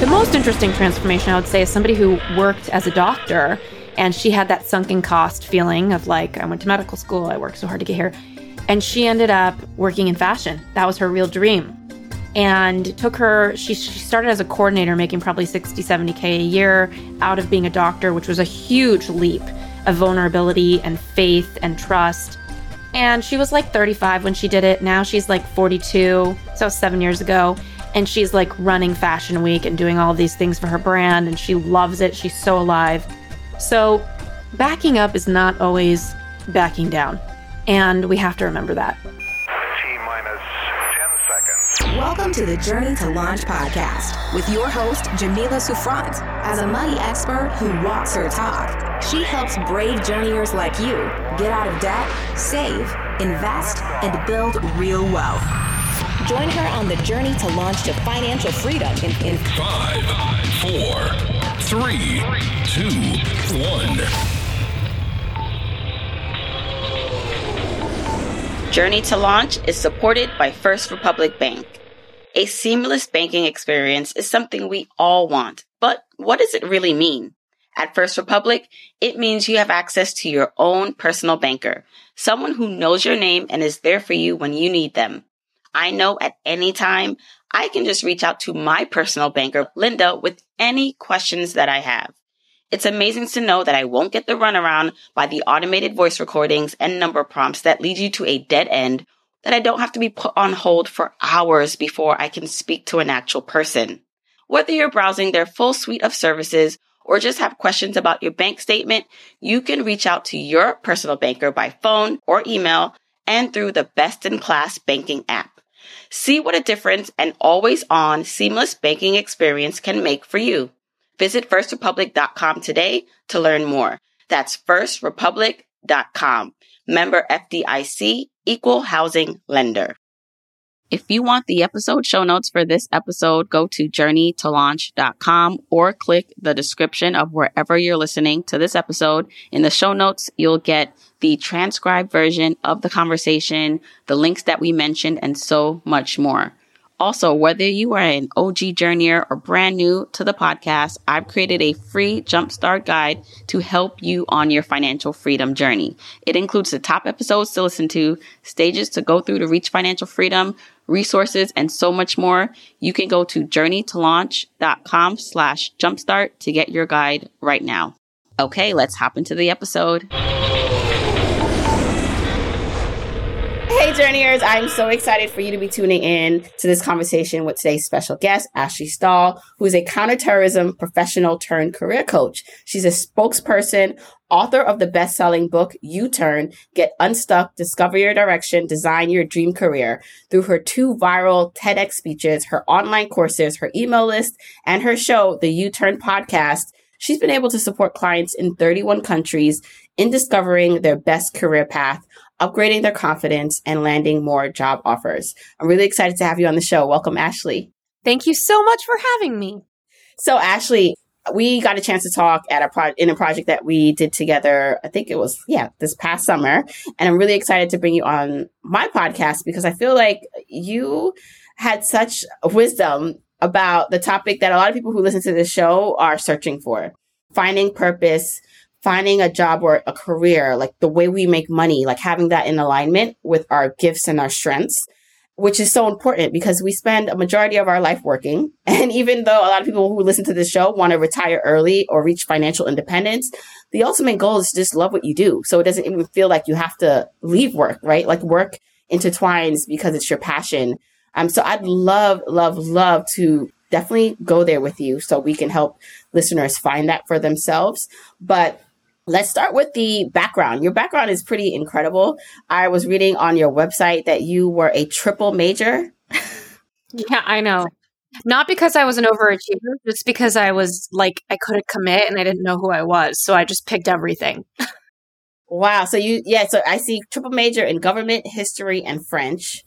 The most interesting transformation, I would say, is somebody who worked as a doctor and she had that sunken cost feeling of like, I went to medical school, I worked so hard to get here. And she ended up working in fashion. That was her real dream. And took her, she, she started as a coordinator, making probably 60, 70K a year out of being a doctor, which was a huge leap of vulnerability and faith and trust. And she was like 35 when she did it. Now she's like 42. So seven years ago. And she's like running Fashion Week and doing all these things for her brand. And she loves it. She's so alive. So backing up is not always backing down. And we have to remember that. T minus 10 seconds. Welcome to the Journey to Launch podcast with your host, Jamila Souffrant. As a money expert who walks her talk, she helps brave journeyers like you get out of debt, save, invest, and build real wealth. Join her on the journey to launch to financial freedom in, in Five, four, three, two, one. Journey to Launch is supported by First Republic Bank. A seamless banking experience is something we all want, but what does it really mean? At First Republic, it means you have access to your own personal banker, someone who knows your name and is there for you when you need them. I know at any time I can just reach out to my personal banker, Linda, with any questions that I have. It's amazing to know that I won't get the runaround by the automated voice recordings and number prompts that lead you to a dead end, that I don't have to be put on hold for hours before I can speak to an actual person. Whether you're browsing their full suite of services or just have questions about your bank statement, you can reach out to your personal banker by phone or email and through the best in class banking app. See what a difference an always on seamless banking experience can make for you. Visit firstrepublic.com today to learn more. That's firstrepublic.com. Member FDIC, equal housing lender. If you want the episode show notes for this episode, go to journeytolaunch.com or click the description of wherever you're listening to this episode. In the show notes, you'll get the transcribed version of the conversation, the links that we mentioned, and so much more. Also, whether you are an OG journeyer or brand new to the podcast, I've created a free jumpstart guide to help you on your financial freedom journey. It includes the top episodes to listen to, stages to go through to reach financial freedom, resources, and so much more. You can go to journeytolaunch.com slash jumpstart to get your guide right now. Okay, let's hop into the episode. Journeyers, I'm so excited for you to be tuning in to this conversation with today's special guest, Ashley Stahl, who is a counterterrorism professional turned career coach. She's a spokesperson, author of the best selling book, You Turn Get Unstuck, Discover Your Direction, Design Your Dream Career. Through her two viral TEDx speeches, her online courses, her email list, and her show, the You Turn podcast, she's been able to support clients in 31 countries in discovering their best career path upgrading their confidence, and landing more job offers. I'm really excited to have you on the show. Welcome, Ashley. Thank you so much for having me. So, Ashley, we got a chance to talk at a pro- in a project that we did together. I think it was yeah this past summer, and I'm really excited to bring you on my podcast because I feel like you had such wisdom about the topic that a lot of people who listen to this show are searching for: finding purpose, finding a job or a career, like the way we make money, like having that in alignment with our gifts and our strengths, which is so important because we spend a majority of our life working. And even though a lot of people who listen to this show want to retire early or reach financial independence, the ultimate goal is just love what you do. So it doesn't even feel like you have to leave work, right? Like work intertwines because it's your passion. Um, so I'd love, love, love to definitely go there with you so we can help listeners find that for themselves. But Let's start with the background. Your background is pretty incredible. I was reading on your website that you were a triple major. yeah, I know. Not because I was an overachiever, just because I was like, I couldn't commit and I didn't know who I was. So I just picked everything. wow. So you, yeah, so I see triple major in government, history, and French.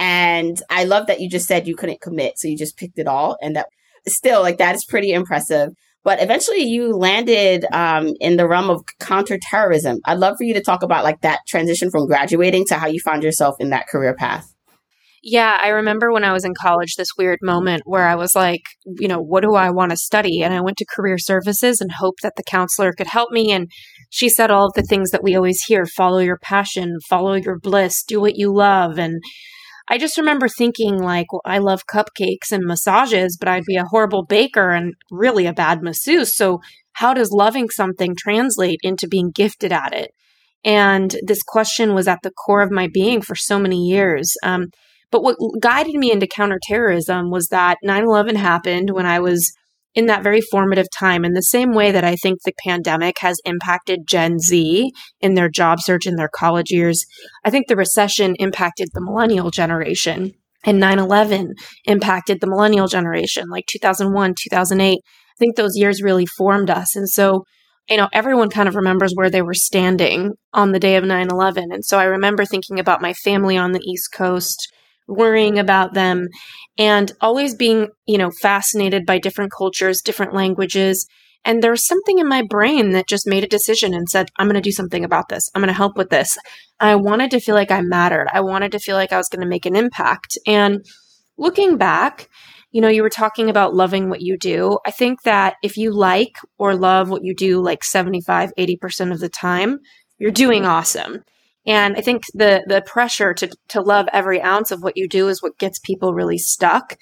And I love that you just said you couldn't commit. So you just picked it all. And that still, like, that is pretty impressive. But eventually you landed um, in the realm of counterterrorism. I'd love for you to talk about like that transition from graduating to how you found yourself in that career path. Yeah, I remember when I was in college this weird moment where I was like, you know, what do I want to study? And I went to career services and hoped that the counselor could help me. And she said all of the things that we always hear follow your passion, follow your bliss, do what you love. And I just remember thinking, like, well, I love cupcakes and massages, but I'd be a horrible baker and really a bad masseuse. So, how does loving something translate into being gifted at it? And this question was at the core of my being for so many years. Um, but what guided me into counterterrorism was that 9 11 happened when I was in that very formative time in the same way that I think the pandemic has impacted Gen Z in their job search in their college years. I think the recession impacted the millennial generation and 9 11 impacted the millennial generation, like 2001, 2008. I think those years really formed us. And so, you know, everyone kind of remembers where they were standing on the day of 9 11. And so I remember thinking about my family on the East Coast worrying about them and always being, you know, fascinated by different cultures, different languages. And there was something in my brain that just made a decision and said, I'm going to do something about this. I'm going to help with this. I wanted to feel like I mattered. I wanted to feel like I was going to make an impact. And looking back, you know, you were talking about loving what you do. I think that if you like or love what you do like 75, 80% of the time, you're doing awesome. And I think the the pressure to to love every ounce of what you do is what gets people really stuck.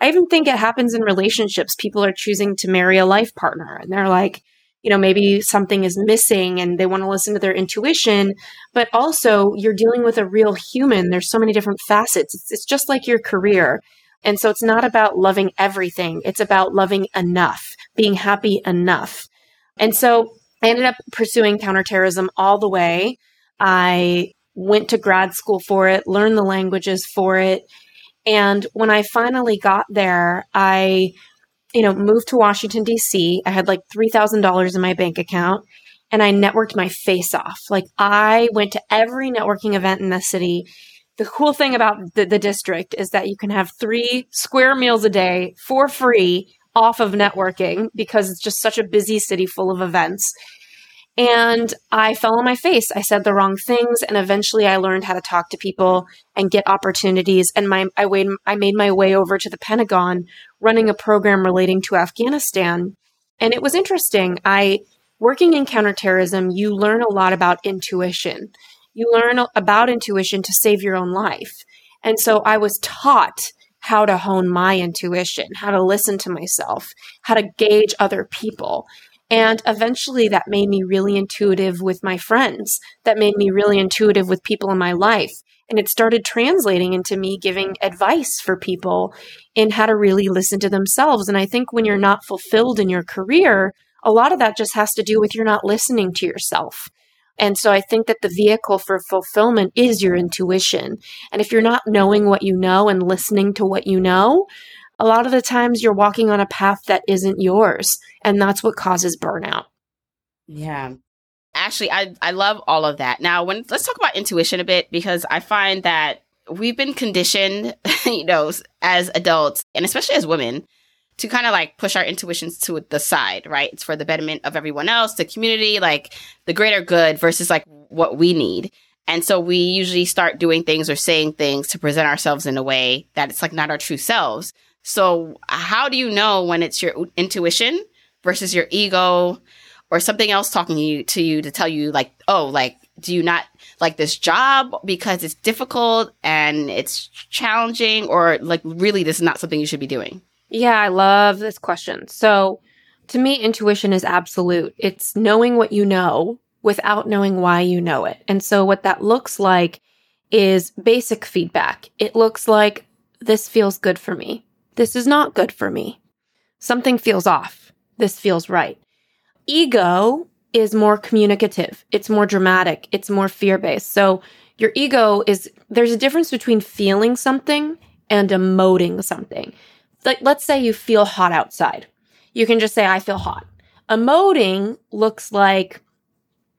I even think it happens in relationships. People are choosing to marry a life partner and they're like, you know, maybe something is missing and they want to listen to their intuition, but also you're dealing with a real human. There's so many different facets. It's, it's just like your career. And so it's not about loving everything. It's about loving enough, being happy enough. And so I ended up pursuing counterterrorism all the way I went to grad school for it, learned the languages for it. And when I finally got there, I, you know, moved to Washington, D.C. I had like $3,000 in my bank account and I networked my face off. Like I went to every networking event in the city. The cool thing about the, the district is that you can have three square meals a day for free off of networking because it's just such a busy city full of events. And I fell on my face. I said the wrong things. And eventually I learned how to talk to people and get opportunities. And my, I, weighed, I made my way over to the Pentagon running a program relating to Afghanistan. And it was interesting. I, working in counterterrorism, you learn a lot about intuition. You learn about intuition to save your own life. And so I was taught how to hone my intuition, how to listen to myself, how to gauge other people. And eventually that made me really intuitive with my friends. That made me really intuitive with people in my life. And it started translating into me giving advice for people in how to really listen to themselves. And I think when you're not fulfilled in your career, a lot of that just has to do with you're not listening to yourself. And so I think that the vehicle for fulfillment is your intuition. And if you're not knowing what you know and listening to what you know, a lot of the times you're walking on a path that isn't yours. And that's what causes burnout. Yeah. Actually, I, I love all of that. Now, when let's talk about intuition a bit because I find that we've been conditioned, you know, as adults and especially as women to kind of like push our intuitions to the side, right? It's for the betterment of everyone else, the community, like the greater good versus like what we need. And so we usually start doing things or saying things to present ourselves in a way that it's like not our true selves. So, how do you know when it's your intuition versus your ego or something else talking to you to you to tell you like, "Oh, like do you not like this job because it's difficult and it's challenging or like really this is not something you should be doing?" Yeah, I love this question. So, to me intuition is absolute. It's knowing what you know without knowing why you know it. And so what that looks like is basic feedback. It looks like this feels good for me. This is not good for me. Something feels off. This feels right. Ego is more communicative. It's more dramatic. It's more fear based. So your ego is, there's a difference between feeling something and emoting something. Like, let's say you feel hot outside. You can just say, I feel hot. Emoting looks like,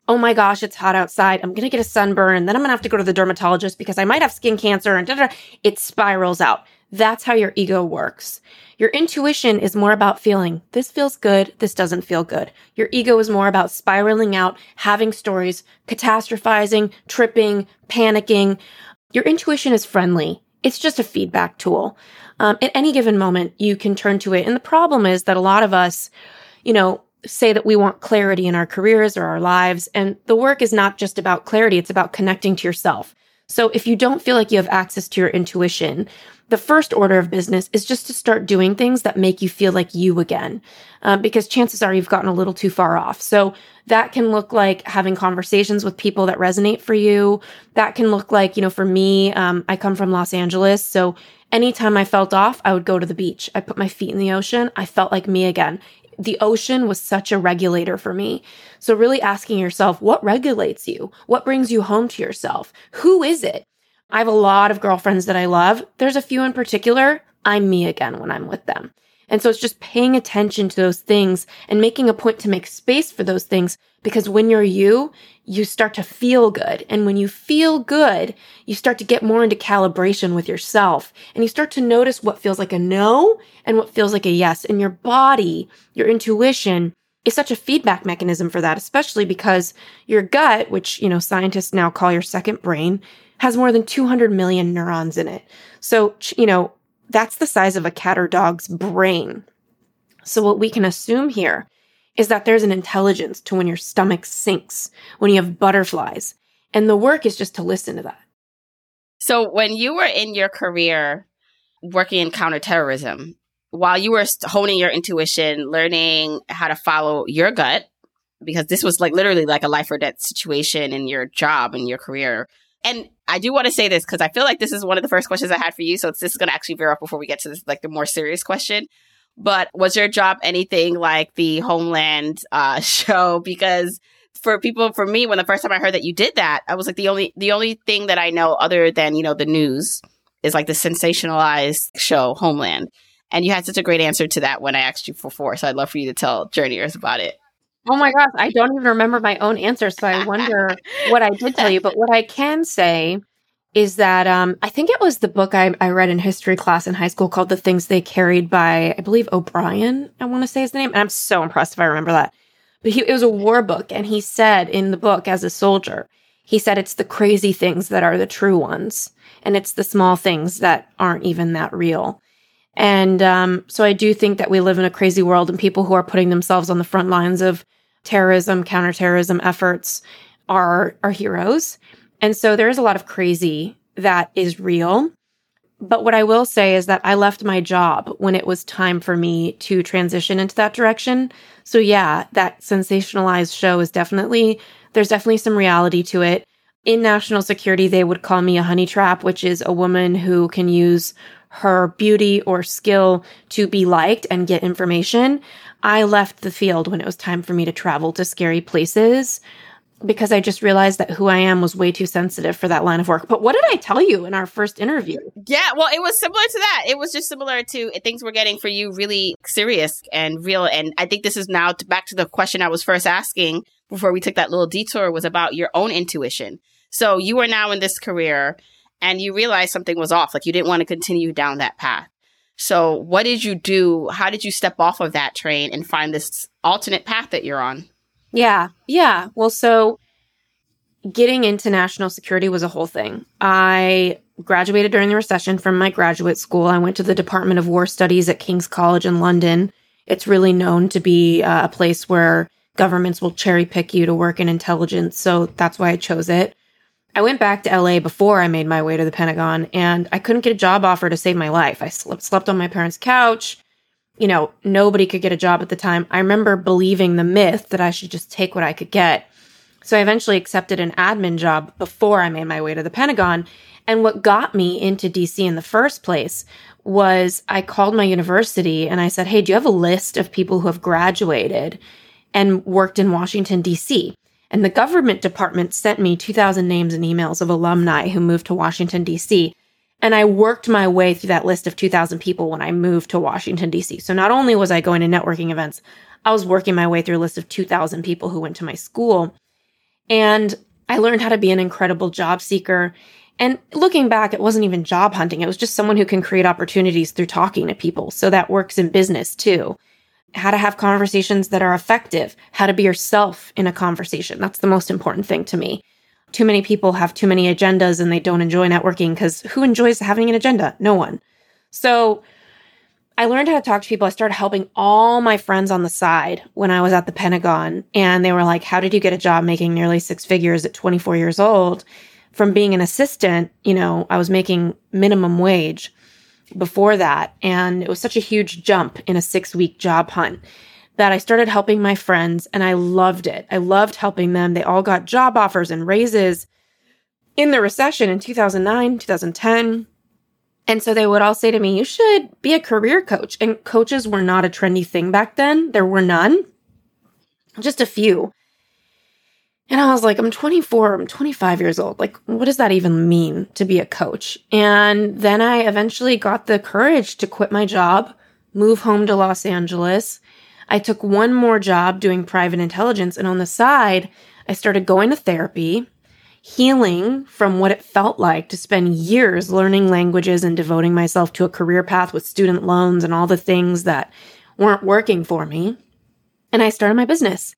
oh my gosh, it's hot outside. I'm going to get a sunburn and then I'm going to have to go to the dermatologist because I might have skin cancer and da, da, it spirals out. That's how your ego works. Your intuition is more about feeling this feels good, this doesn't feel good. Your ego is more about spiraling out, having stories, catastrophizing, tripping, panicking. Your intuition is friendly. it's just a feedback tool. Um, at any given moment, you can turn to it. And the problem is that a lot of us, you know, say that we want clarity in our careers or our lives. And the work is not just about clarity, it's about connecting to yourself. So if you don't feel like you have access to your intuition, the first order of business is just to start doing things that make you feel like you again, um, because chances are you've gotten a little too far off. So that can look like having conversations with people that resonate for you. That can look like, you know, for me, um, I come from Los Angeles. So anytime I felt off, I would go to the beach. I put my feet in the ocean. I felt like me again. The ocean was such a regulator for me. So really asking yourself, what regulates you? What brings you home to yourself? Who is it? I have a lot of girlfriends that I love. There's a few in particular. I'm me again when I'm with them. And so it's just paying attention to those things and making a point to make space for those things because when you're you, you start to feel good. And when you feel good, you start to get more into calibration with yourself and you start to notice what feels like a no and what feels like a yes. And your body, your intuition is such a feedback mechanism for that, especially because your gut, which, you know, scientists now call your second brain, has more than 200 million neurons in it. So, you know, that's the size of a cat or dog's brain. So, what we can assume here is that there's an intelligence to when your stomach sinks, when you have butterflies. And the work is just to listen to that. So, when you were in your career working in counterterrorism, while you were honing your intuition, learning how to follow your gut, because this was like literally like a life or death situation in your job and your career, and I do want to say this because I feel like this is one of the first questions I had for you. So this is going to actually veer off before we get to this, like the more serious question. But was your job anything like the Homeland uh, show? Because for people, for me, when the first time I heard that you did that, I was like the only the only thing that I know other than you know the news is like the sensationalized show Homeland. And you had such a great answer to that when I asked you before. So I'd love for you to tell journeyers about it. Oh my gosh, I don't even remember my own answer, so I wonder what I did tell you. But what I can say is that um, I think it was the book I, I, read in history class in high school called The Things They Carried by, I believe, O'Brien, I want to say his name. And I'm so impressed if I remember that. But he, it was a war book. And he said in the book, as a soldier, he said it's the crazy things that are the true ones. And it's the small things that aren't even that real. And um, so I do think that we live in a crazy world and people who are putting themselves on the front lines of terrorism, counterterrorism efforts are are heroes. And so there is a lot of crazy that is real. But what I will say is that I left my job when it was time for me to transition into that direction. So yeah, that sensationalized show is definitely there's definitely some reality to it. In national security, they would call me a honey trap, which is a woman who can use her beauty or skill to be liked and get information. I left the field when it was time for me to travel to scary places because I just realized that who I am was way too sensitive for that line of work. But what did I tell you in our first interview? Yeah, well, it was similar to that. It was just similar to things were getting for you really serious and real. And I think this is now to, back to the question I was first asking before we took that little detour was about your own intuition. So you are now in this career and you realized something was off. Like you didn't want to continue down that path. So, what did you do? How did you step off of that train and find this alternate path that you're on? Yeah. Yeah. Well, so getting into national security was a whole thing. I graduated during the recession from my graduate school. I went to the Department of War Studies at King's College in London. It's really known to be uh, a place where governments will cherry pick you to work in intelligence. So that's why I chose it. I went back to LA before I made my way to the Pentagon and I couldn't get a job offer to save my life. I slept, slept on my parents' couch. You know, nobody could get a job at the time. I remember believing the myth that I should just take what I could get. So I eventually accepted an admin job before I made my way to the Pentagon. And what got me into DC in the first place was I called my university and I said, Hey, do you have a list of people who have graduated and worked in Washington, DC? And the government department sent me 2,000 names and emails of alumni who moved to Washington, D.C. And I worked my way through that list of 2,000 people when I moved to Washington, D.C. So not only was I going to networking events, I was working my way through a list of 2,000 people who went to my school. And I learned how to be an incredible job seeker. And looking back, it wasn't even job hunting. It was just someone who can create opportunities through talking to people. So that works in business too how to have conversations that are effective, how to be yourself in a conversation. That's the most important thing to me. too many people have too many agendas and they don't enjoy networking because who enjoys having an agenda? No one. So I learned how to talk to people. I started helping all my friends on the side when I was at the Pentagon. And they were like, How did you get a job making nearly six figures at 24 years old? From being an assistant, you know, I was making minimum wage before that. And it was such a huge jump in a six week job hunt that I started helping my friends and I loved it. I loved helping them. They all got job offers and raises in the recession in 2009, 2010. And so they would all say to me, You should be a career coach. And coaches were not a trendy thing back then. There were none, just a few. And I was like, I'm 24, I'm 25 years old. Like, what does that even mean to be a coach? And then I eventually got the courage to quit my job, move home to Los Angeles. I took one more job doing private intelligence. And on the side, I started going to therapy healing from what it felt like to spend years learning languages and devoting myself to a career path with student loans and all the things that weren't working for me. And I started my business.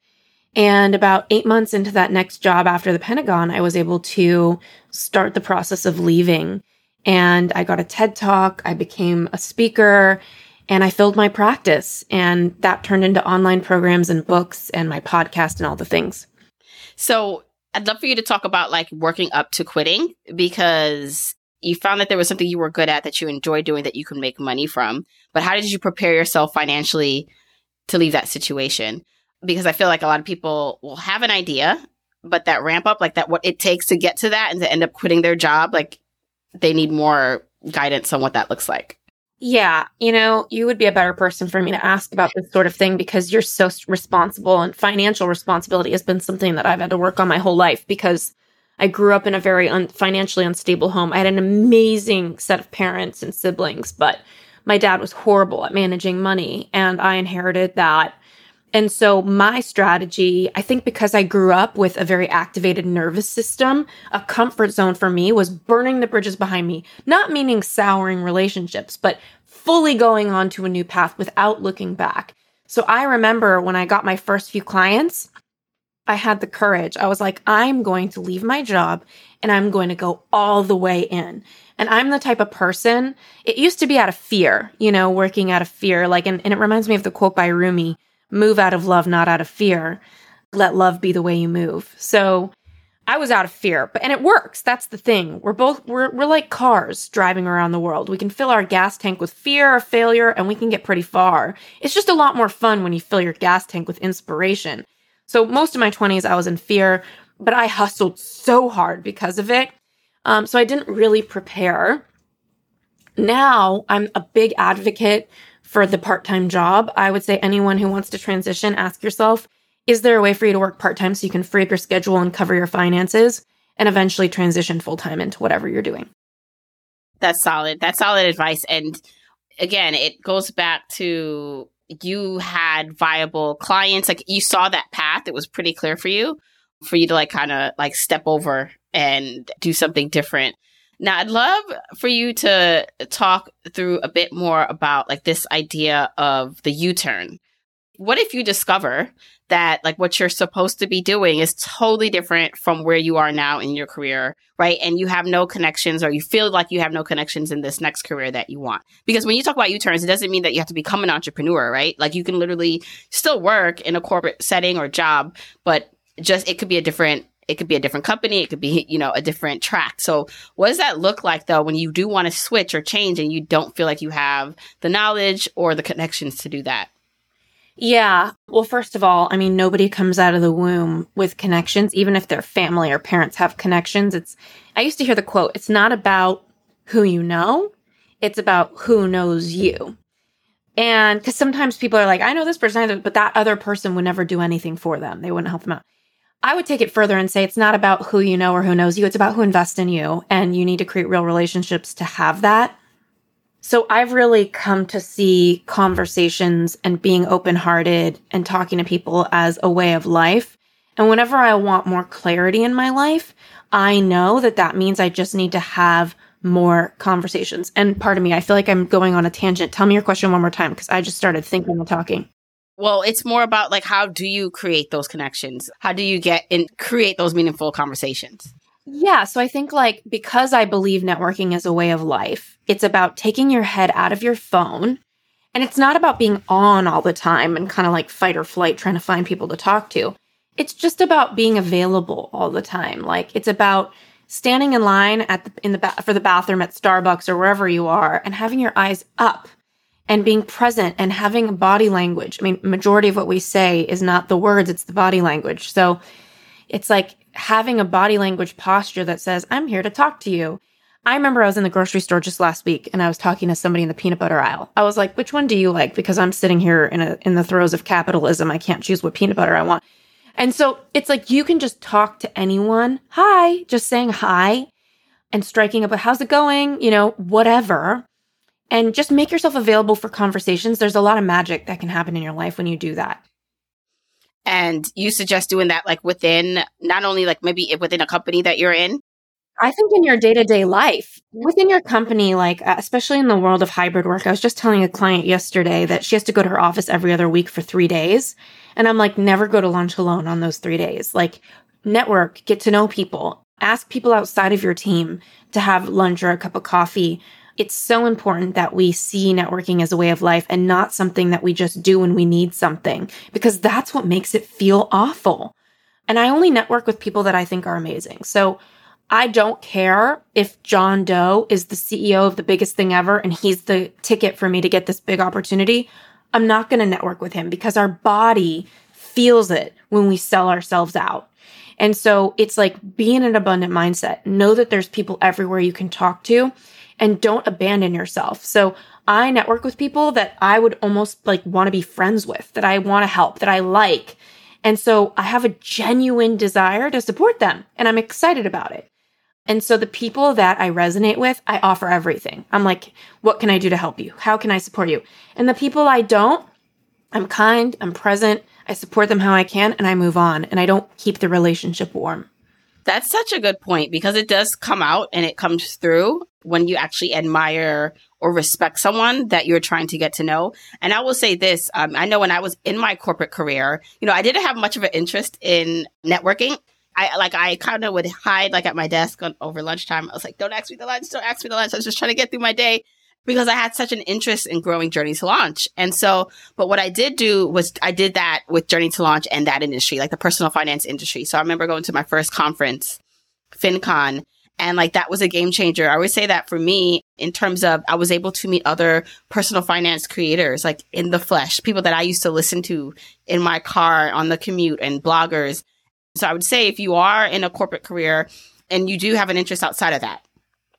And about eight months into that next job after the Pentagon, I was able to start the process of leaving. And I got a TED talk, I became a speaker, and I filled my practice. And that turned into online programs and books and my podcast and all the things. So I'd love for you to talk about like working up to quitting because you found that there was something you were good at that you enjoyed doing that you could make money from. But how did you prepare yourself financially to leave that situation? Because I feel like a lot of people will have an idea, but that ramp up, like that, what it takes to get to that and to end up quitting their job, like they need more guidance on what that looks like. Yeah, you know, you would be a better person for me to ask about this sort of thing because you're so responsible and financial responsibility has been something that I've had to work on my whole life because I grew up in a very un- financially unstable home. I had an amazing set of parents and siblings, but my dad was horrible at managing money and I inherited that. And so my strategy, I think because I grew up with a very activated nervous system, a comfort zone for me was burning the bridges behind me, not meaning souring relationships, but fully going on to a new path without looking back. So I remember when I got my first few clients, I had the courage. I was like, I'm going to leave my job and I'm going to go all the way in. And I'm the type of person, it used to be out of fear, you know, working out of fear. Like, and, and it reminds me of the quote by Rumi move out of love, not out of fear. Let love be the way you move. So I was out of fear, but and it works. That's the thing. We're both we're we're like cars driving around the world. We can fill our gas tank with fear or failure and we can get pretty far. It's just a lot more fun when you fill your gas tank with inspiration. So most of my 20s I was in fear, but I hustled so hard because of it. Um, so I didn't really prepare. Now I'm a big advocate for the part time job, I would say anyone who wants to transition, ask yourself, is there a way for you to work part time so you can free up your schedule and cover your finances and eventually transition full time into whatever you're doing? That's solid. That's solid advice. And again, it goes back to you had viable clients. Like you saw that path. It was pretty clear for you, for you to like kind of like step over and do something different. Now, I'd love for you to talk through a bit more about like this idea of the U turn. What if you discover that like what you're supposed to be doing is totally different from where you are now in your career, right? And you have no connections or you feel like you have no connections in this next career that you want. Because when you talk about U-turns, it doesn't mean that you have to become an entrepreneur, right? Like you can literally still work in a corporate setting or job, but just it could be a different it could be a different company it could be you know a different track so what does that look like though when you do want to switch or change and you don't feel like you have the knowledge or the connections to do that yeah. Well, first of all, I mean, nobody comes out of the womb with connections, even if their family or parents have connections. It's, I used to hear the quote, it's not about who you know, it's about who knows you. And because sometimes people are like, I know this person, but that other person would never do anything for them. They wouldn't help them out. I would take it further and say it's not about who you know or who knows you. It's about who invests in you. And you need to create real relationships to have that. So I've really come to see conversations and being open hearted and talking to people as a way of life. And whenever I want more clarity in my life, I know that that means I just need to have more conversations. And part of me, I feel like I'm going on a tangent. Tell me your question one more time because I just started thinking and talking. Well, it's more about like how do you create those connections? How do you get and create those meaningful conversations? Yeah. So I think like because I believe networking is a way of life, it's about taking your head out of your phone. And it's not about being on all the time and kind of like fight or flight trying to find people to talk to. It's just about being available all the time. Like it's about standing in line at the, in the ba- for the bathroom at Starbucks or wherever you are and having your eyes up and being present and having body language. I mean, majority of what we say is not the words, it's the body language. So it's like having a body language posture that says, I'm here to talk to you. I remember I was in the grocery store just last week and I was talking to somebody in the peanut butter aisle. I was like, which one do you like? Because I'm sitting here in a, in the throes of capitalism. I can't choose what peanut butter I want. And so it's like you can just talk to anyone. Hi, just saying hi and striking up a how's it going? You know, whatever. And just make yourself available for conversations. There's a lot of magic that can happen in your life when you do that. And you suggest doing that like within not only like maybe within a company that you're in, I think in your day to day life, within your company, like uh, especially in the world of hybrid work, I was just telling a client yesterday that she has to go to her office every other week for three days. And I'm like, never go to lunch alone on those three days. Like, network, get to know people, ask people outside of your team to have lunch or a cup of coffee. It's so important that we see networking as a way of life and not something that we just do when we need something, because that's what makes it feel awful. And I only network with people that I think are amazing. So, I don't care if John Doe is the CEO of the biggest thing ever and he's the ticket for me to get this big opportunity. I'm not going to network with him because our body feels it when we sell ourselves out. And so it's like be in an abundant mindset. Know that there's people everywhere you can talk to and don't abandon yourself. So I network with people that I would almost like want to be friends with, that I want to help, that I like. And so I have a genuine desire to support them and I'm excited about it. And so the people that I resonate with, I offer everything. I'm like, what can I do to help you? How can I support you? And the people I don't, I'm kind, I'm present, I support them how I can, and I move on. And I don't keep the relationship warm. That's such a good point because it does come out and it comes through when you actually admire or respect someone that you're trying to get to know. And I will say this um, I know when I was in my corporate career, you know, I didn't have much of an interest in networking. I like I kind of would hide like at my desk on, over lunchtime. I was like, "Don't ask me the lunch. Don't ask me the lunch." I was just trying to get through my day because I had such an interest in growing Journey to Launch. And so, but what I did do was I did that with Journey to Launch and that industry, like the personal finance industry. So I remember going to my first conference, FinCon, and like that was a game changer. I would say that for me, in terms of I was able to meet other personal finance creators, like in the flesh, people that I used to listen to in my car on the commute and bloggers so I would say if you are in a corporate career and you do have an interest outside of that,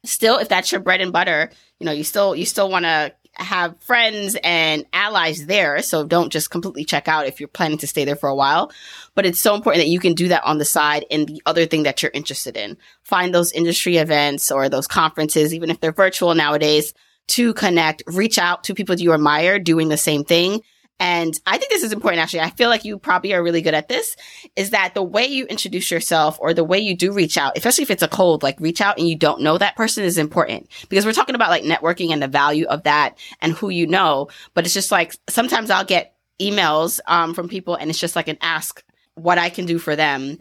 still if that's your bread and butter, you know, you still you still want to have friends and allies there. So don't just completely check out if you're planning to stay there for a while. But it's so important that you can do that on the side in the other thing that you're interested in. Find those industry events or those conferences, even if they're virtual nowadays, to connect, reach out to people you admire doing the same thing and I think this is important actually. I feel like you probably are really good at this is that the way you introduce yourself or the way you do reach out, especially if it's a cold, like reach out and you don't know that person is important because we're talking about like networking and the value of that and who you know. But it's just like sometimes I'll get emails um, from people and it's just like an ask what I can do for them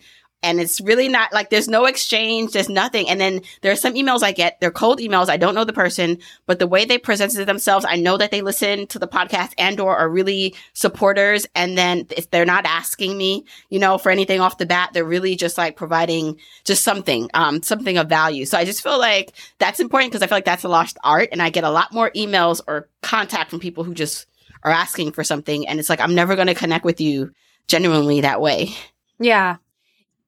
and it's really not like there's no exchange, there's nothing. And then there are some emails I get, they're cold emails. I don't know the person, but the way they presented themselves, I know that they listen to the podcast and or are really supporters. And then if they're not asking me, you know, for anything off the bat, they're really just like providing just something, um, something of value. So I just feel like that's important because I feel like that's a lost art. And I get a lot more emails or contact from people who just are asking for something. And it's like, I'm never going to connect with you genuinely that way. Yeah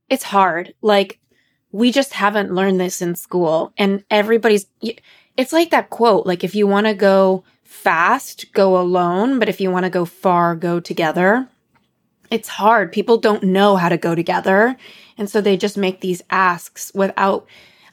it's hard. Like we just haven't learned this in school and everybody's it's like that quote like if you want to go fast go alone but if you want to go far go together it's hard people don't know how to go together and so they just make these asks without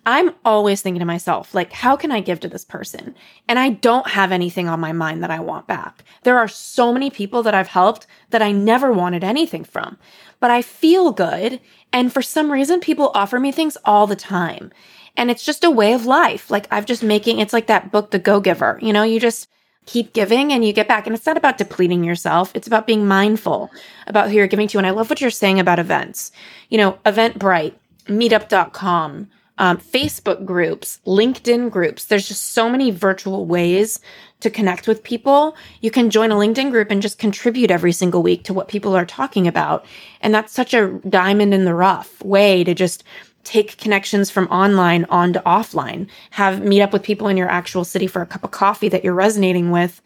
I'm always thinking to myself, like, how can I give to this person? And I don't have anything on my mind that I want back. There are so many people that I've helped that I never wanted anything from, but I feel good. And for some reason, people offer me things all the time. And it's just a way of life. Like, I've just making, it's like that book, The Go Giver. You know, you just, keep giving and you get back. And it's not about depleting yourself. It's about being mindful about who you're giving to. And I love what you're saying about events. You know, Eventbrite, meetup.com, um, Facebook groups, LinkedIn groups. There's just so many virtual ways to connect with people. You can join a LinkedIn group and just contribute every single week to what people are talking about. And that's such a diamond in the rough way to just take connections from online onto offline, have meet up with people in your actual city for a cup of coffee that you're resonating with.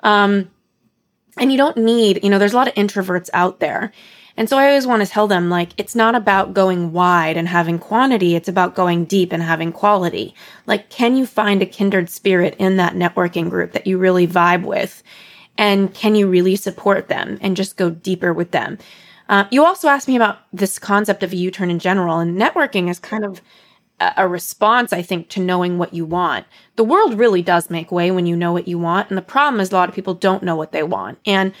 Um, and you don't need, you know, there's a lot of introverts out there. And so I always want to tell them, like, it's not about going wide and having quantity. It's about going deep and having quality. Like, can you find a kindred spirit in that networking group that you really vibe with? And can you really support them and just go deeper with them? Uh, you also asked me about this concept of a U turn in general, and networking is kind of a response, I think, to knowing what you want. The world really does make way when you know what you want. And the problem is a lot of people don't know what they want. And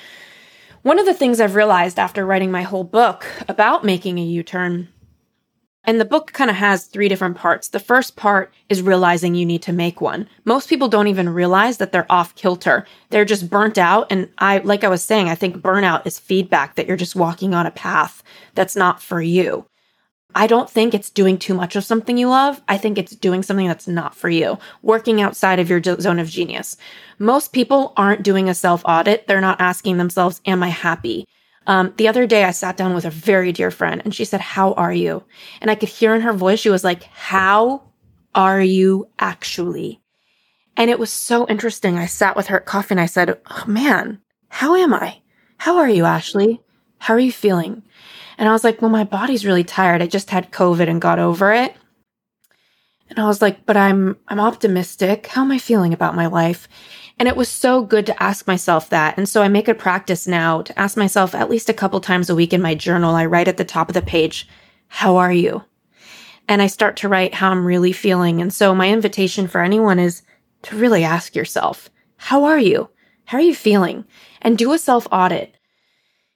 one of the things I've realized after writing my whole book about making a U turn, and the book kind of has three different parts. The first part is realizing you need to make one. Most people don't even realize that they're off kilter. They're just burnt out. And I, like I was saying, I think burnout is feedback that you're just walking on a path that's not for you. I don't think it's doing too much of something you love. I think it's doing something that's not for you, working outside of your zone of genius. Most people aren't doing a self audit. They're not asking themselves, Am I happy? Um, the other day, I sat down with a very dear friend and she said, How are you? And I could hear in her voice, she was like, How are you actually? And it was so interesting. I sat with her at coffee and I said, oh, Man, how am I? How are you, Ashley? How are you feeling? And I was like, well, my body's really tired. I just had COVID and got over it. And I was like, but I'm, I'm optimistic. How am I feeling about my life? And it was so good to ask myself that. And so I make a practice now to ask myself at least a couple times a week in my journal. I write at the top of the page, how are you? And I start to write how I'm really feeling. And so my invitation for anyone is to really ask yourself, how are you? How are you feeling? And do a self audit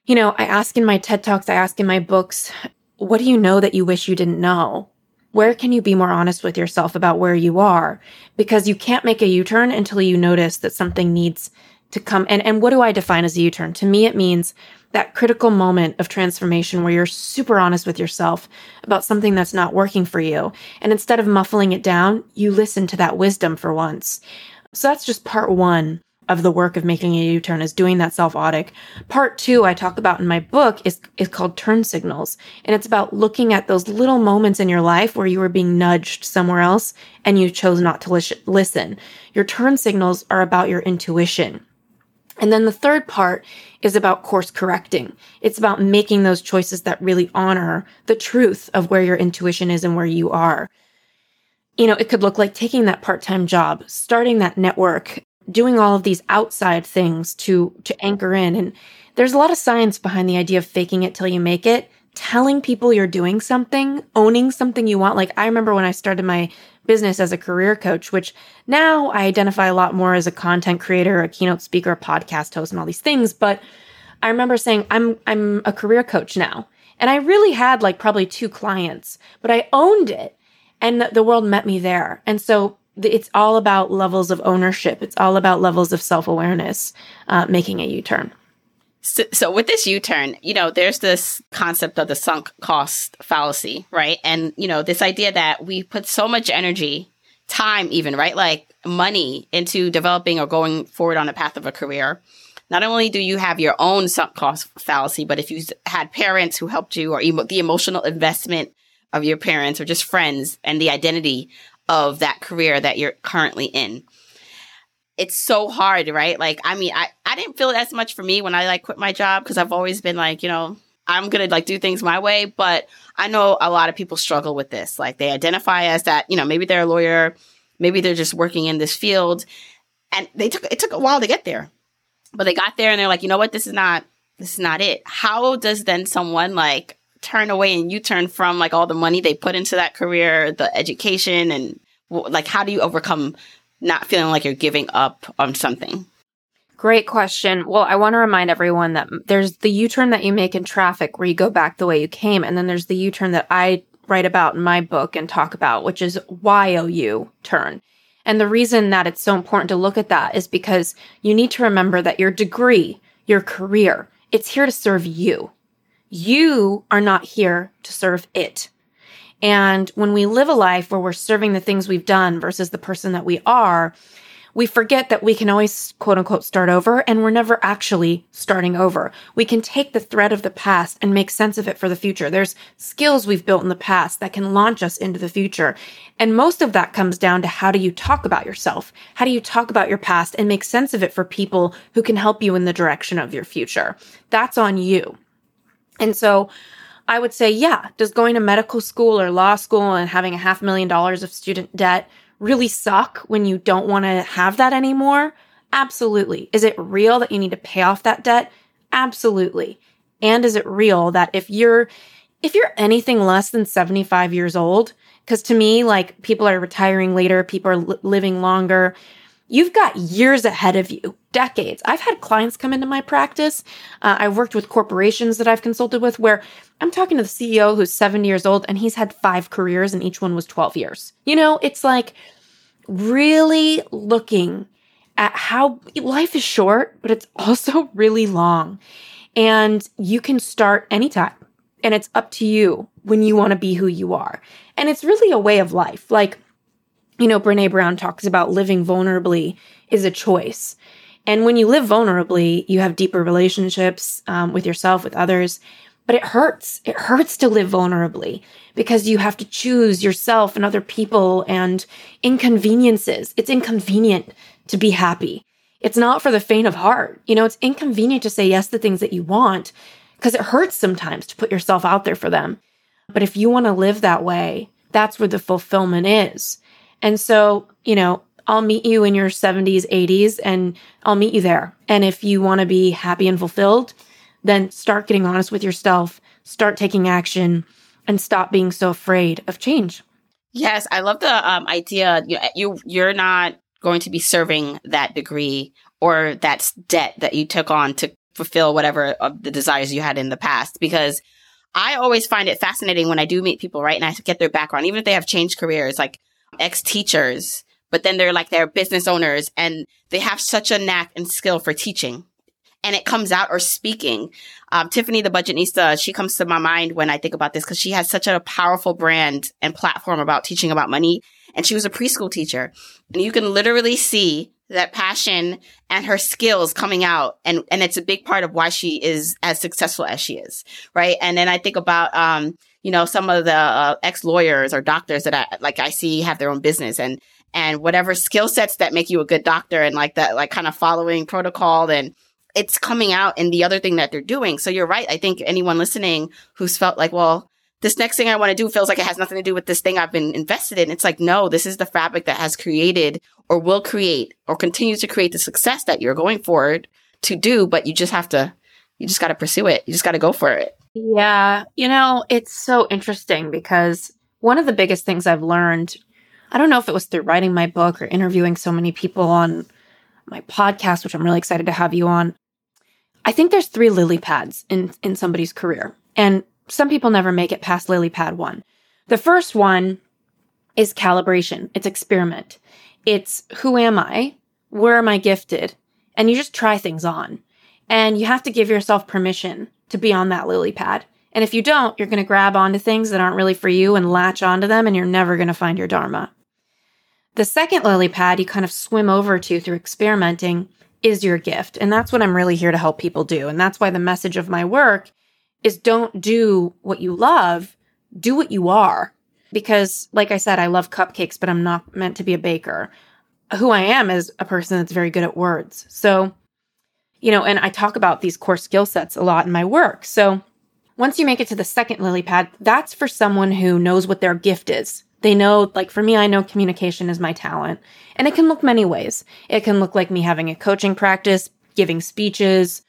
you know, I ask in my TED Talks, I ask in my books, what do you know that you wish you didn't know? Where can you be more honest with yourself about where you are? Because you can't make a U-turn until you notice that something needs to come. And, and what do I define as a U-turn? To me, it means that critical moment of transformation where you're super honest with yourself about something that's not working for you. And instead of muffling it down, you listen to that wisdom for once. So that's just part one of the work of making a U-turn is doing that self-audit. Part two I talk about in my book is, is called turn signals. And it's about looking at those little moments in your life where you were being nudged somewhere else and you chose not to listen. Your turn signals are about your intuition. And then the third part is about course correcting. It's about making those choices that really honor the truth of where your intuition is and where you are. You know, it could look like taking that part-time job, starting that network, doing all of these outside things to to anchor in. And there's a lot of science behind the idea of faking it till you make it telling people you're doing something owning something you want. Like i remember when i started my business as a career coach which now i identify a lot more as a content creator a keynote speaker a podcast host and all these things. But i remember saying i'm i'm a career coach now. And i really had like probably two clients but i owned it and the world met me there. And so it's all about levels of ownership. It's all about levels of self awareness, uh, making a U turn. So, so, with this U turn, you know, there's this concept of the sunk cost fallacy, right? And, you know, this idea that we put so much energy, time, even, right? Like money into developing or going forward on a path of a career. Not only do you have your own sunk cost fallacy, but if you had parents who helped you or emo- the emotional investment of your parents or just friends and the identity of that career that you're currently in. It's so hard, right? Like, I mean, I, I didn't feel it as much for me when I like quit my job because I've always been like, you know, I'm to like do things my way. But I know a lot of people struggle with this. Like, they identify as that, you know, maybe they're a lawyer, maybe they're just working in this field. And they took, it took a while to get there. But they got there and they're like, you know what? This is not, this is not it. How does then someone like turn away and you turn from like all the money they put into that career, the education, and like how do you overcome not feeling like you're giving up on something? Great question. Well, I want to remind everyone that there's the U turn that you make in traffic where you go back the way you came. And then there's the U turn that I write about in my book and talk about, which is YOU turn. And the reason that it's so important to look at that is because you need to remember that your degree, your career, it's here to serve you. You are not here to serve it. And when we live a life where we're serving the things we've done versus the person that we are, we forget that we can always quote unquote start over and we're never actually starting over. We can take the thread of the past and make sense of it for the future. There's skills we've built in the past that can launch us into the future. And most of that comes down to how do you talk about yourself? How do you talk about your past and make sense of it for people who can help you in the direction of your future? That's on you. And so I would say, yeah, does going to medical school or law school and having a half million dollars of student debt really suck when you don't want to have that anymore? Absolutely. Is it real that you need to pay off that debt? Absolutely. And is it real that if you're if you're anything less than 75 years old, because to me, like people are retiring later, people are li- living longer, you've got years ahead of you, decades. I've had clients come into my practice. Uh, I've worked with corporations that I've consulted with where I'm talking to the CEO who's 70 years old and he's had five careers and each one was 12 years. You know, it's like really looking at how life is short, but it's also really long. And you can start anytime. And it's up to you when you want to be who you are. And it's really a way of life. Like, you know, Brene Brown talks about living vulnerably is a choice. And when you live vulnerably, you have deeper relationships um, with yourself, with others. But it hurts. It hurts to live vulnerably because you have to choose yourself and other people and inconveniences. It's inconvenient to be happy. It's not for the faint of heart. You know, it's inconvenient to say yes to things that you want because it hurts sometimes to put yourself out there for them. But if you want to live that way, that's where the fulfillment is. And so, you know, I'll meet you in your 70s, 80s, and I'll meet you there. And if you want to be happy and fulfilled, then start getting honest with yourself, start taking action, and stop being so afraid of change. Yes, I love the um, idea. You, you you're not going to be serving that degree or that debt that you took on to fulfill whatever of the desires you had in the past because I always find it fascinating when I do meet people, right? And I get their background, even if they have changed careers, like ex teachers, but then they're like, they're business owners and they have such a knack and skill for teaching. And it comes out or speaking. Um, Tiffany the Budgetnista, she comes to my mind when I think about this because she has such a powerful brand and platform about teaching about money. And she was a preschool teacher. And you can literally see that passion and her skills coming out. And, and it's a big part of why she is as successful as she is. Right. And then I think about, um, you know, some of the uh, ex lawyers or doctors that I like I see have their own business and and whatever skill sets that make you a good doctor and like that like kind of following protocol and it's coming out in the other thing that they're doing. So you're right. I think anyone listening who's felt like, well, this next thing I want to do feels like it has nothing to do with this thing I've been invested in. It's like, no, this is the fabric that has created or will create or continues to create the success that you're going forward to do, but you just have to, you just got to pursue it. You just got to go for it. Yeah. You know, it's so interesting because one of the biggest things I've learned, I don't know if it was through writing my book or interviewing so many people on my podcast, which I'm really excited to have you on. I think there's three lily pads in, in somebody's career. And some people never make it past lily pad one. The first one is calibration. It's experiment. It's who am I? Where am I gifted? And you just try things on. And you have to give yourself permission to be on that lily pad. And if you don't, you're going to grab onto things that aren't really for you and latch onto them, and you're never going to find your Dharma. The second lily pad you kind of swim over to through experimenting is your gift. And that's what I'm really here to help people do. And that's why the message of my work is don't do what you love, do what you are. Because, like I said, I love cupcakes, but I'm not meant to be a baker. Who I am is a person that's very good at words. So, you know, and I talk about these core skill sets a lot in my work. So, once you make it to the second lily pad, that's for someone who knows what their gift is. They know, like for me, I know communication is my talent. And it can look many ways. It can look like me having a coaching practice, giving speeches,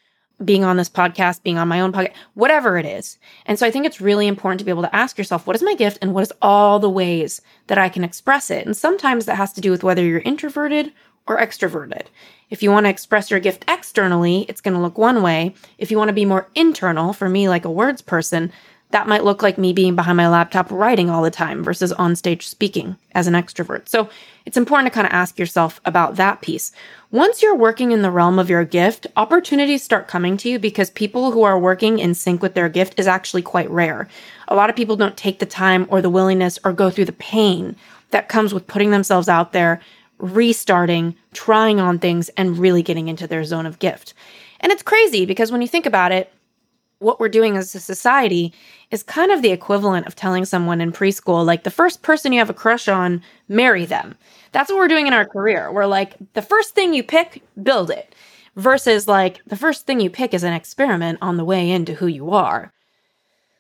being on this podcast, being on my own podcast, whatever it is. And so I think it's really important to be able to ask yourself, what is my gift and what is all the ways that I can express it? And sometimes that has to do with whether you're introverted or extroverted. If you want to express your gift externally, it's going to look one way. If you want to be more internal, for me, like a words person, that might look like me being behind my laptop writing all the time versus on stage speaking as an extrovert. So it's important to kind of ask yourself about that piece. Once you're working in the realm of your gift, opportunities start coming to you because people who are working in sync with their gift is actually quite rare. A lot of people don't take the time or the willingness or go through the pain that comes with putting themselves out there, restarting, trying on things, and really getting into their zone of gift. And it's crazy because when you think about it, what we're doing as a society is kind of the equivalent of telling someone in preschool, like the first person you have a crush on, marry them. That's what we're doing in our career. We're like, the first thing you pick, build it. Versus like the first thing you pick is an experiment on the way into who you are.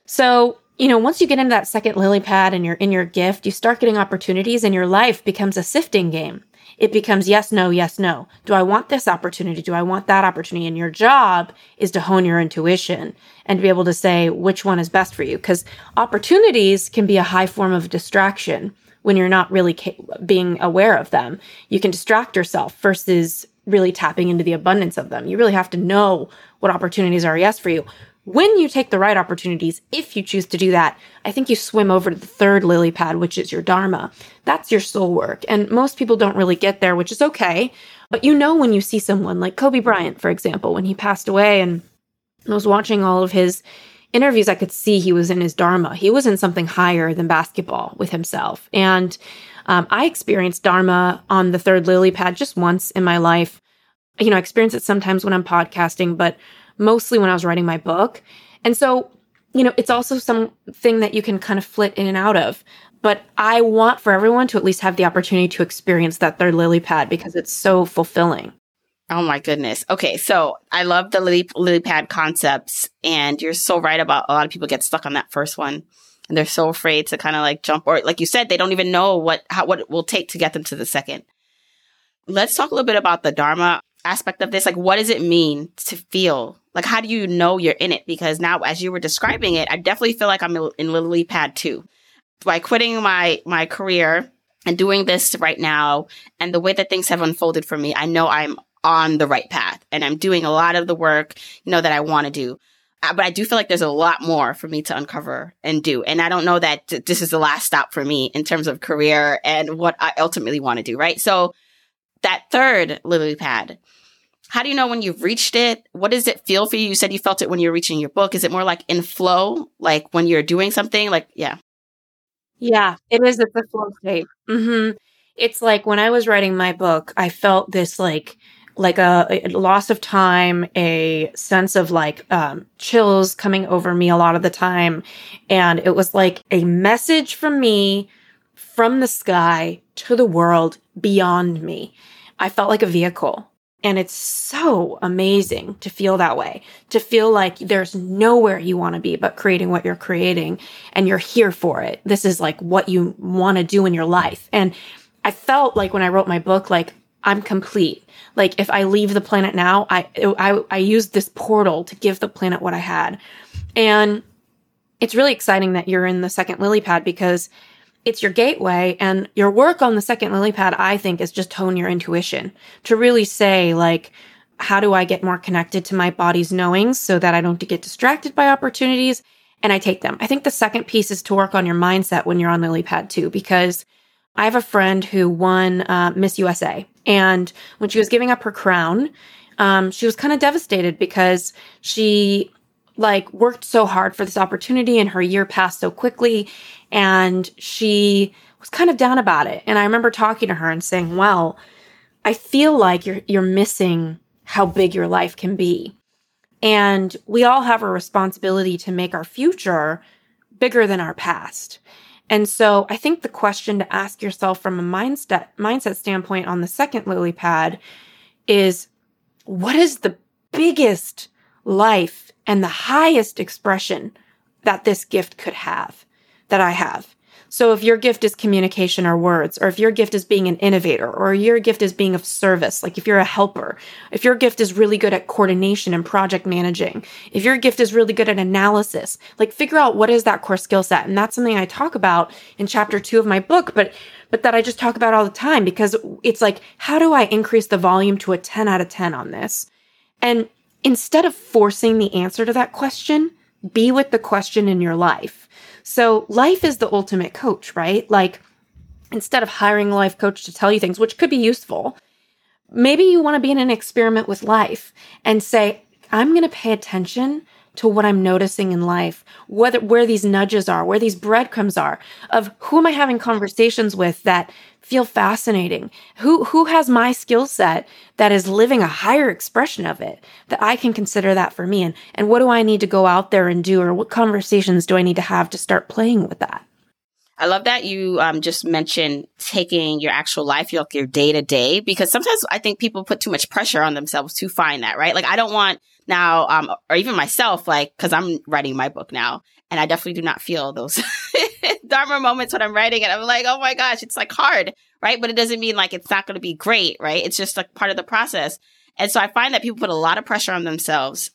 So, you know, once you get into that second lily pad and you're in your gift, you start getting opportunities and your life becomes a sifting game it becomes yes, no, yes, no. Do I want this opportunity? Do I want that opportunity? And your job is to hone your intuition and to be able to say which one is best for you. Because opportunities can be a high form of distraction when you're not really ca- being aware of them. You can distract yourself versus really tapping into the abundance of them. You really have to know what opportunities are yes for you when you take the right opportunities, if you choose to do that, I think you swim over to the third lily pad, which is your Dharma. That's your soul work. And most people don't really get there, which is okay. But you know, when you see someone like Kobe Bryant, for example, when he passed away and I was watching all of his interviews, I could see he was in his Dharma. He was in something higher than basketball with himself. And um, I experienced Dharma on the third lily pad just once in my life. You know, I experience it sometimes when I'm podcasting, but mostly when I was writing my book. And so, you know, it's also something that you can kind of flit in and out of. But I want for everyone to at least have the opportunity to experience that third lily pad because it's so fulfilling. Oh my goodness. Okay, so I love the lily, lily pad concepts, and you're so right about a lot of people get stuck on that first one, and they're so afraid to kind of like jump, or like you said, they don't even know what how what it will take to get them to the second. Let's talk a little bit about the Dharma aspect of this. Like, what does it mean to feel like, how do you know you're in it? Because now, as you were describing it, I definitely feel like I'm in lily pad two. By quitting my my career and doing this right now, and the way that things have unfolded for me, I know I'm on the right path, and I'm doing a lot of the work, you know, that I want to do. Uh, but I do feel like there's a lot more for me to uncover and do. And I don't know that this is the last stop for me in terms of career and what I ultimately want to do, right? So that third lily pad, how do you know when you've reached it? What does it feel for you? You said you felt it when you're reaching your book. Is it more like in flow, like when you're doing something? Like, yeah. Yeah, it is. It's a flow state. Mm-hmm. It's like when I was writing my book, I felt this like like a, a, loss of time, a sense of like um, chills coming over me a lot of the time. And it was like a message from me from the sky to the world beyond me. I felt like a vehicle. And it's so amazing to feel that way, to feel like there's nowhere you want to be but creating what you're creating and you're here for it. This is like what you want to do in your life. And I felt like when I wrote my book, like I'm complete. Like if I leave the planet now, I, I, I used this portal to give the planet what I had. And it's really exciting that you're in the second lily pad because it's your gateway and your work on the second lily pad i think is just hone your intuition to really say like how do i get more connected to my body's knowings so that i don't get distracted by opportunities? And i take them. I think the second piece is to work on your mindset when you're on lily pad two because i have a friend who won uh, miss usa and when she was giving up her crown um, she was kind of devastated because she like worked so hard for this opportunity and her year passed so quickly and she was kind of down about it. And I remember talking to her and saying, "Well, I feel like you're you're missing how big your life can be." And we all have a responsibility to make our future bigger than our past. And so I think the question to ask yourself from a mindset mindset standpoint on the second lily pad is what is the biggest life and the highest expression that this gift could have, that I have. So if your gift is communication or words, or if your gift is being an innovator, or your gift is being of service, like if you're a helper, if your gift is really good at coordination and project managing, if your gift is really good at analysis, like figure out what is that core skill set. And that's something I talk about in chapter two of my book, but but that I just talk about all the time because it's like, how do I increase the volume to a 10 out of 10 on this? And instead of forcing the answer to that question, be with the question in your life. So life is the ultimate coach, right? Like instead of hiring a life coach to tell you things, which could be useful, maybe you want to be in an experiment with life and say, I'm going to pay attention to what I'm noticing in life, whether where these nudges are, where these breadcrumbs are, of who am I having conversations with that feel fascinating? Who who has my skill set that is living a higher expression of it that I can consider that for me? And and what do I need to go out there and do, or what conversations do I need to have to start playing with that? I love that you um, just mentioned taking your actual life, your, your day to day, because sometimes I think people put too much pressure on themselves to find that, right? Like, I don't want now, um, or even myself, like, cause I'm writing my book now and I definitely do not feel those Dharma moments when I'm writing it. I'm like, oh my gosh, it's like hard, right? But it doesn't mean like it's not going to be great, right? It's just like part of the process. And so I find that people put a lot of pressure on themselves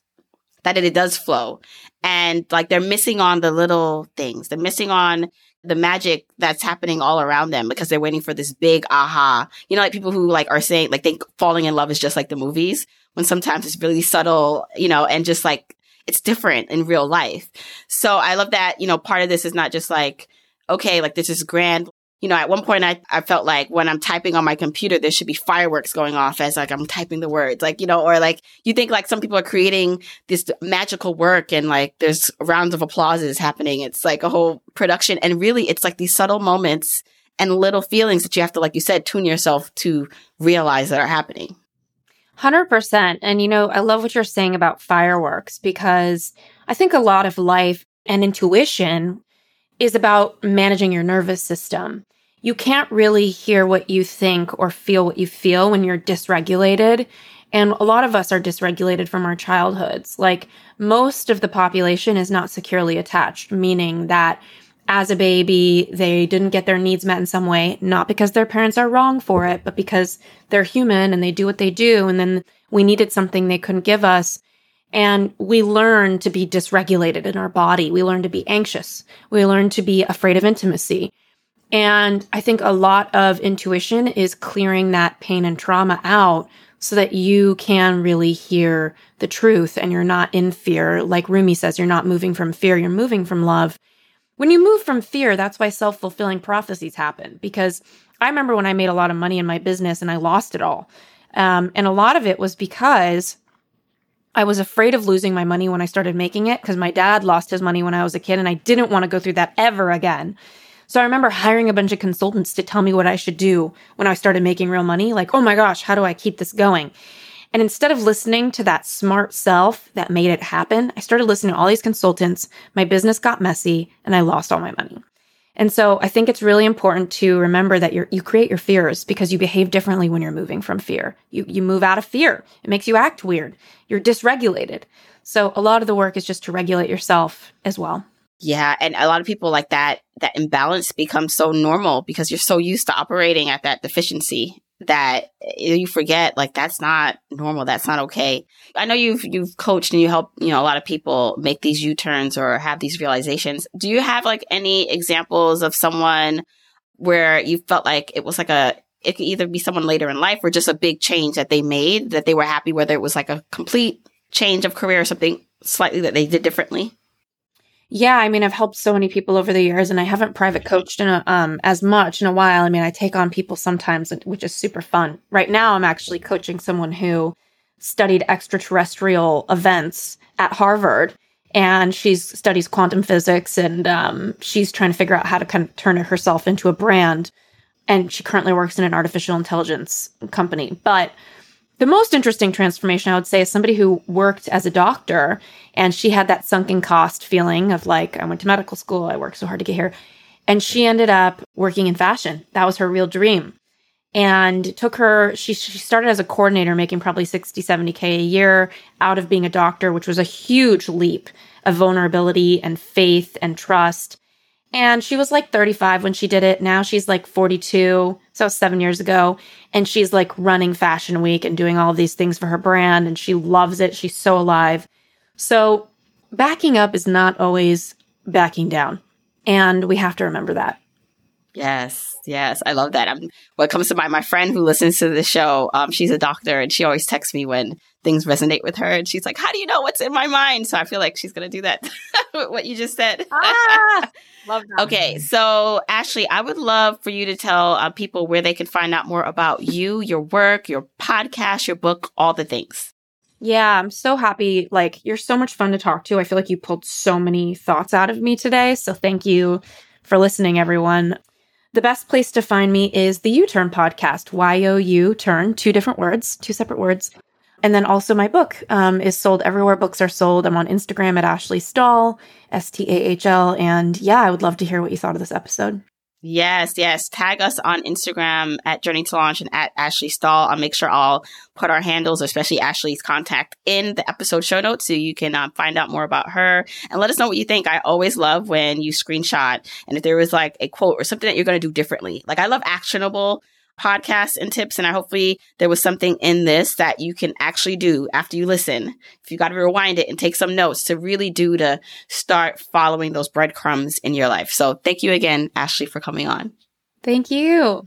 that it, it does flow and like they're missing on the little things. They're missing on the magic that's happening all around them because they're waiting for this big aha. You know, like people who like are saying like think falling in love is just like the movies when sometimes it's really subtle, you know, and just like it's different in real life. So I love that, you know, part of this is not just like, okay, like this is grand. You know, at one point I, I felt like when I'm typing on my computer, there should be fireworks going off as like I'm typing the words, like, you know, or like you think like some people are creating this magical work and like there's rounds of applauses happening. It's like a whole production. And really it's like these subtle moments and little feelings that you have to, like you said, tune yourself to realize that are happening. 100%. And you know, I love what you're saying about fireworks because I think a lot of life and intuition is about managing your nervous system. You can't really hear what you think or feel what you feel when you're dysregulated. And a lot of us are dysregulated from our childhoods. Like most of the population is not securely attached, meaning that as a baby, they didn't get their needs met in some way, not because their parents are wrong for it, but because they're human and they do what they do. And then we needed something they couldn't give us. And we learn to be dysregulated in our body. We learn to be anxious. We learn to be afraid of intimacy. And I think a lot of intuition is clearing that pain and trauma out so that you can really hear the truth and you're not in fear. Like Rumi says, you're not moving from fear, you're moving from love. When you move from fear, that's why self fulfilling prophecies happen. Because I remember when I made a lot of money in my business and I lost it all. Um, and a lot of it was because I was afraid of losing my money when I started making it because my dad lost his money when I was a kid and I didn't want to go through that ever again. So I remember hiring a bunch of consultants to tell me what I should do when I started making real money. Like, oh my gosh, how do I keep this going? And instead of listening to that smart self that made it happen, I started listening to all these consultants. My business got messy and I lost all my money. And so I think it's really important to remember that you create your fears because you behave differently when you're moving from fear. You, you move out of fear. It makes you act weird. You're dysregulated. So a lot of the work is just to regulate yourself as well. Yeah. And a lot of people like that, that imbalance becomes so normal because you're so used to operating at that deficiency that you forget like that's not normal that's not okay. I know you've you've coached and you help you know a lot of people make these u-turns or have these realizations. Do you have like any examples of someone where you felt like it was like a it could either be someone later in life or just a big change that they made that they were happy whether it was like a complete change of career or something slightly that they did differently yeah, I mean, I've helped so many people over the years, and I haven't private coached in a, um, as much in a while. I mean, I take on people sometimes, which is super fun. Right now, I'm actually coaching someone who studied extraterrestrial events at Harvard, and she studies quantum physics, and um, she's trying to figure out how to kind of turn herself into a brand. And she currently works in an artificial intelligence company, but the most interesting transformation, I would say, is somebody who worked as a doctor and she had that sunken cost feeling of like, I went to medical school, I worked so hard to get here. And she ended up working in fashion. That was her real dream. And took her, she, she started as a coordinator, making probably 60, 70K a year out of being a doctor, which was a huge leap of vulnerability and faith and trust. And she was like 35 when she did it. Now she's like 42. So seven years ago. And she's like running Fashion Week and doing all these things for her brand. And she loves it. She's so alive. So backing up is not always backing down. And we have to remember that. Yes, yes, I love that. I'm, what comes to mind, my friend who listens to the show, um, she's a doctor, and she always texts me when things resonate with her, and she's like, "How do you know what's in my mind?" So I feel like she's gonna do that. what you just said. Ah, love that. Okay, so Ashley, I would love for you to tell uh, people where they can find out more about you, your work, your podcast, your book, all the things. Yeah, I'm so happy. Like, you're so much fun to talk to. I feel like you pulled so many thoughts out of me today. So, thank you for listening, everyone. The best place to find me is the You Turn podcast, Y O U Turn, two different words, two separate words. And then also my book um, is sold everywhere books are sold. I'm on Instagram at Ashley Stahl, S T A H L. And yeah, I would love to hear what you thought of this episode. Yes, yes. Tag us on Instagram at Journey to Launch and at Ashley Stahl. I'll make sure I'll put our handles, especially Ashley's contact, in the episode show notes so you can um, find out more about her and let us know what you think. I always love when you screenshot and if there was like a quote or something that you're going to do differently. Like I love actionable podcasts and tips. And I hopefully there was something in this that you can actually do after you listen. If you got to rewind it and take some notes to really do to start following those breadcrumbs in your life. So thank you again, Ashley, for coming on. Thank you.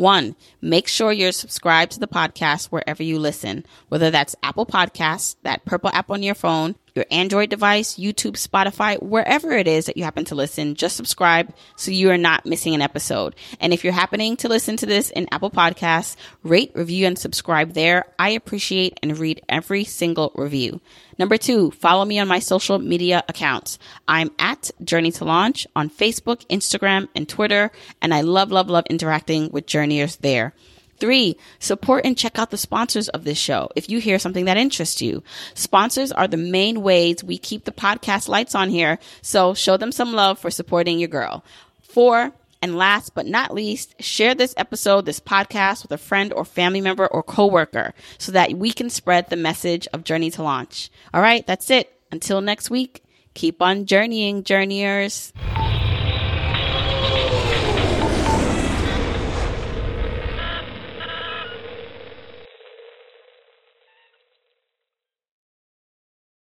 One, make sure you're subscribed to the podcast wherever you listen, whether that's Apple Podcasts, that purple app on your phone, your Android device, YouTube, Spotify, wherever it is that you happen to listen, just subscribe so you are not missing an episode. And if you're happening to listen to this in Apple Podcasts, rate, review, and subscribe there. I appreciate and read every single review. Number two, follow me on my social media accounts. I'm at Journey to Launch on Facebook, Instagram, and Twitter, and I love, love, love interacting with journeyers there. Three, support and check out the sponsors of this show if you hear something that interests you. Sponsors are the main ways we keep the podcast lights on here, so show them some love for supporting your girl. Four, and last but not least, share this episode, this podcast with a friend or family member or coworker so that we can spread the message of Journey to Launch. All right, that's it. Until next week, keep on journeying, journeyers.